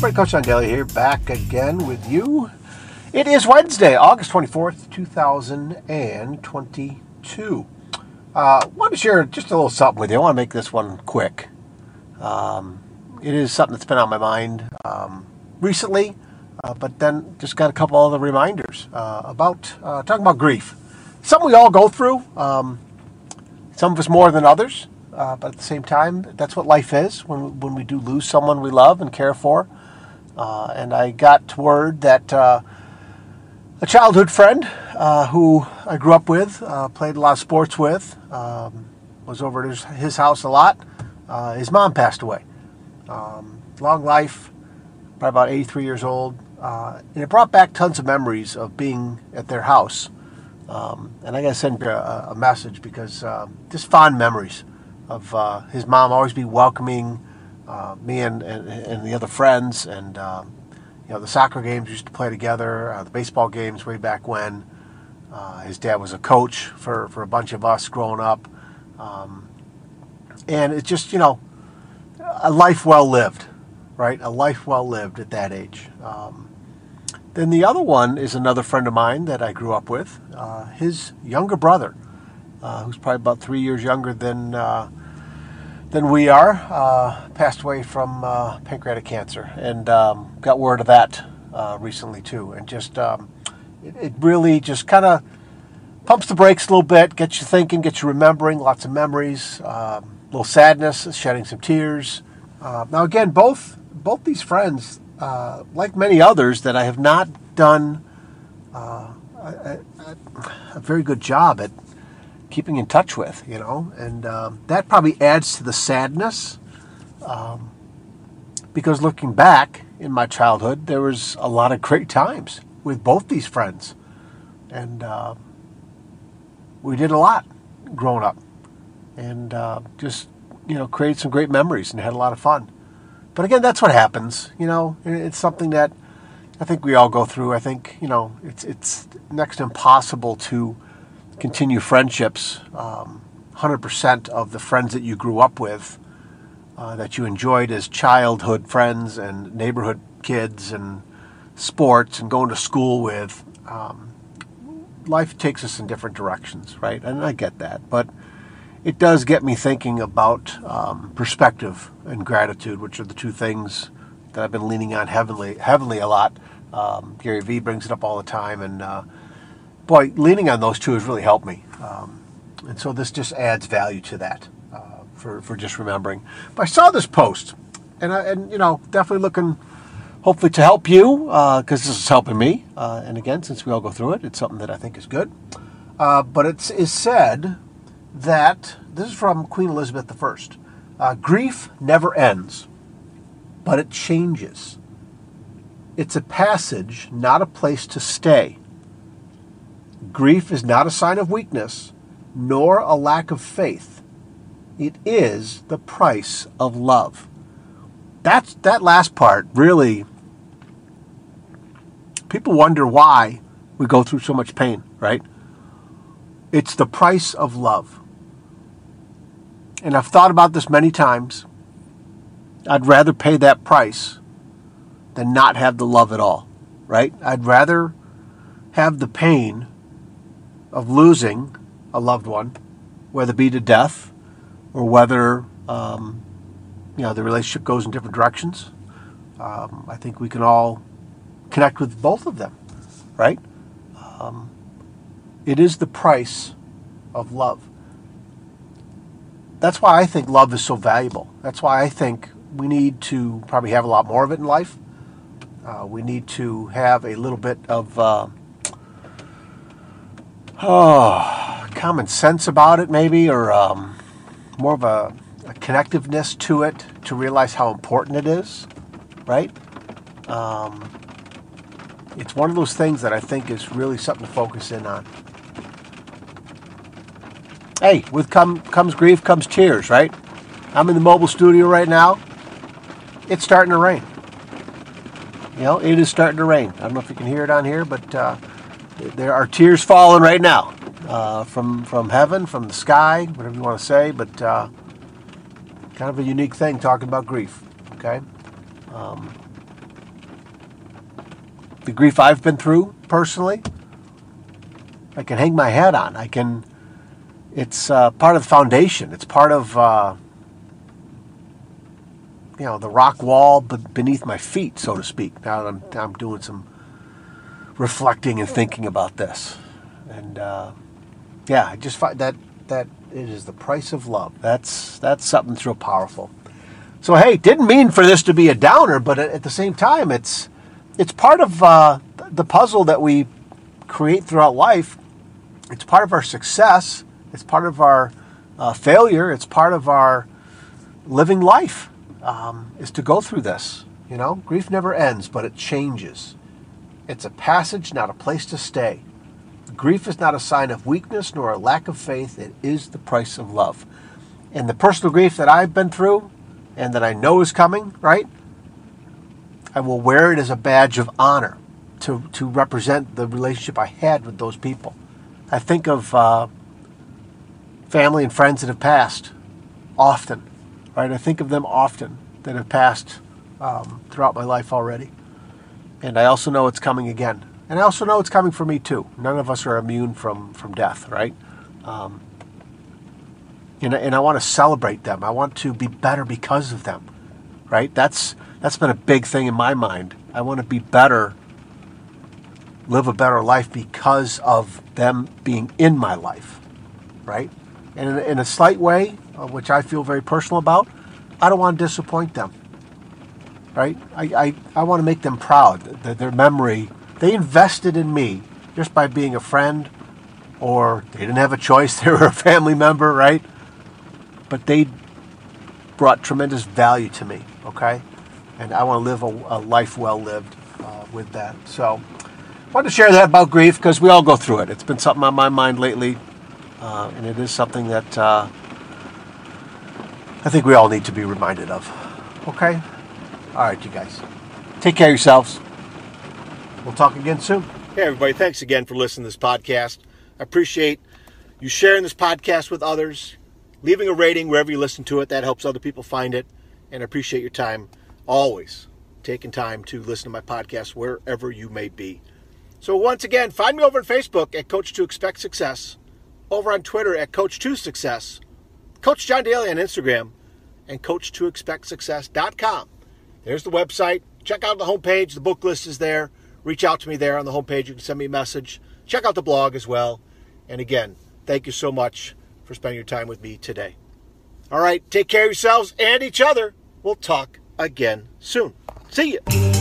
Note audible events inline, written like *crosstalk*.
Coach John Daly here, back again with you. It is Wednesday, August 24th, 2022. Uh, want to share just a little something with you. I want to make this one quick. Um, it is something that's been on my mind um, recently, uh, but then just got a couple other reminders uh, about uh, talking about grief. Something we all go through, um, some of us more than others. Uh, but at the same time, that's what life is when, when we do lose someone we love and care for. Uh, and I got word that uh, a childhood friend uh, who I grew up with, uh, played a lot of sports with, um, was over at his, house a lot. Uh, his mom passed away. Um, long life, probably about 83 years old. and it brought back tons of memories of being at their house. Um, and I got to send a, a message because just fond memories of uh, his mom always be welcoming uh, me and, and, and, the other friends, and um, you know the soccer games we used to play together, uh, the baseball games way back when. Uh, his dad was a coach for, for a bunch of us growing up, um, and it's just you know a life well lived, right? A life well lived at that age. Um, then the other one is another friend of mine that I grew up with. Uh, his younger brother, uh, who's probably about three years younger than than we are, uh, passed away from uh, pancreatic cancer, and um, got word of that uh, recently too. And just um, it, it, really just kind of pumps the brakes a little bit, gets you thinking, gets you remembering, lots of memories, um, a little sadness, shedding some tears. Uh, now again, both both these friends, uh, like many others that I have not done uh, a, a, a very good job at keeping in touch with, you know, and um, that probably adds to the sadness. Um, because looking back in my childhood, there was a lot of great times with both these friends, and uh, we did a lot growing up, and uh, just you know created some great memories and had a lot of fun. But again, that's what happens. You know, it's something that I think we all go through. I think you know it's it's next to impossible to continue friendships. Um, 100% of the friends that you grew up with, uh, that you enjoyed as childhood friends and neighborhood kids and sports and going to school with, um, life takes us in different directions, right? And I get that. But it does get me thinking about um, perspective and gratitude, which are the two things that I've been leaning on heavily, heavily a lot. Um, Gary Vee brings it up all the time, and uh, boy, leaning on those two has really helped me. Um, and so this just adds value to that uh, for, for just remembering. But I saw this post, and, I, and you know, definitely looking hopefully to help you because uh, this is helping me. Uh, and again, since we all go through it, it's something that I think is good. Uh, but it is said that this is from Queen Elizabeth I. Uh, grief never ends, but it changes. It's a passage, not a place to stay. Grief is not a sign of weakness, nor a lack of faith. It is the price of love. That's that last part really people wonder why we go through so much pain, right? It's the price of love. And I've thought about this many times. I'd rather pay that price than not have the love at all, right? I'd rather have the pain of losing a loved one, whether it be to death or whether um, you know the relationship goes in different directions. Um, I think we can all connect with both of them, right? Um, it is the price of love. That's why I think love is so valuable. That's why I think we need to probably have a lot more of it in life. Uh, we need to have a little bit of uh, oh, common sense about it, maybe, or um, more of a, a, connectiveness to it to realize how important it is, right? Um, it's one of those things that I think is really something to focus in on. Hey, with come, comes grief, comes tears, right? I'm in the mobile studio right now. It's starting to rain. You know, it is starting to rain. I don't know if you can hear it on here, but uh, there are tears falling right now uh, from from heaven, from the sky, whatever you want to say. But uh, kind of a unique thing talking about grief. Okay, um, the grief I've been through personally, I can hang my hat on. I can. It's uh, part of the foundation. It's part of uh, you know the rock wall beneath my feet, so to speak. Now I'm I'm doing some reflecting and thinking about this, and uh, yeah, I just find that that it is the price of love. That's that's something that's real powerful. So hey, didn't mean for this to be a downer, but at the same time, it's it's part of uh, the puzzle that we create throughout life. It's part of our success. It's part of our uh, failure. It's part of our living life. Um, is to go through this. You know, grief never ends, but it changes. It's a passage, not a place to stay. Grief is not a sign of weakness nor a lack of faith. It is the price of love. And the personal grief that I've been through and that I know is coming, right? I will wear it as a badge of honor to, to represent the relationship I had with those people. I think of uh, family and friends that have passed often, right? I think of them often that have passed um, throughout my life already. And I also know it's coming again. And I also know it's coming for me too. None of us are immune from, from death, right? Um, and, and I want to celebrate them. I want to be better because of them, right? That's that's been a big thing in my mind. I want to be better, live a better life because of them being in my life, right? And in, in a slight way, uh, which I feel very personal about, I don't want to disappoint them, right? I, I, I want to make them proud that their memory, they invested in me just by being a friend or they didn't have a choice, *laughs* they were a family member, right? But they brought tremendous value to me, okay? and I want to live a, a life well lived uh, with that. So, I wanted to share that about grief because we all go through it. It's been something on my mind lately, uh, and it is something that uh, I think we all need to be reminded of. Okay? All right, you guys. Take care of yourselves. We'll talk again soon. Hey, everybody. Thanks again for listening to this podcast. I appreciate you sharing this podcast with others, leaving a rating wherever you listen to it. That helps other people find it. And I appreciate your time always taking time to listen to my podcast wherever you may be. So once again, find me over on Facebook at Coach to Expect Success, over on Twitter at Coach to Success, Coach John Daly on Instagram, and Coach to Expect Success.com. There's the website. Check out the homepage. The book list is there. Reach out to me there on the homepage. You can send me a message. Check out the blog as well. And again, thank you so much for spending your time with me today. All right, take care of yourselves and each other. We'll talk again soon. See you.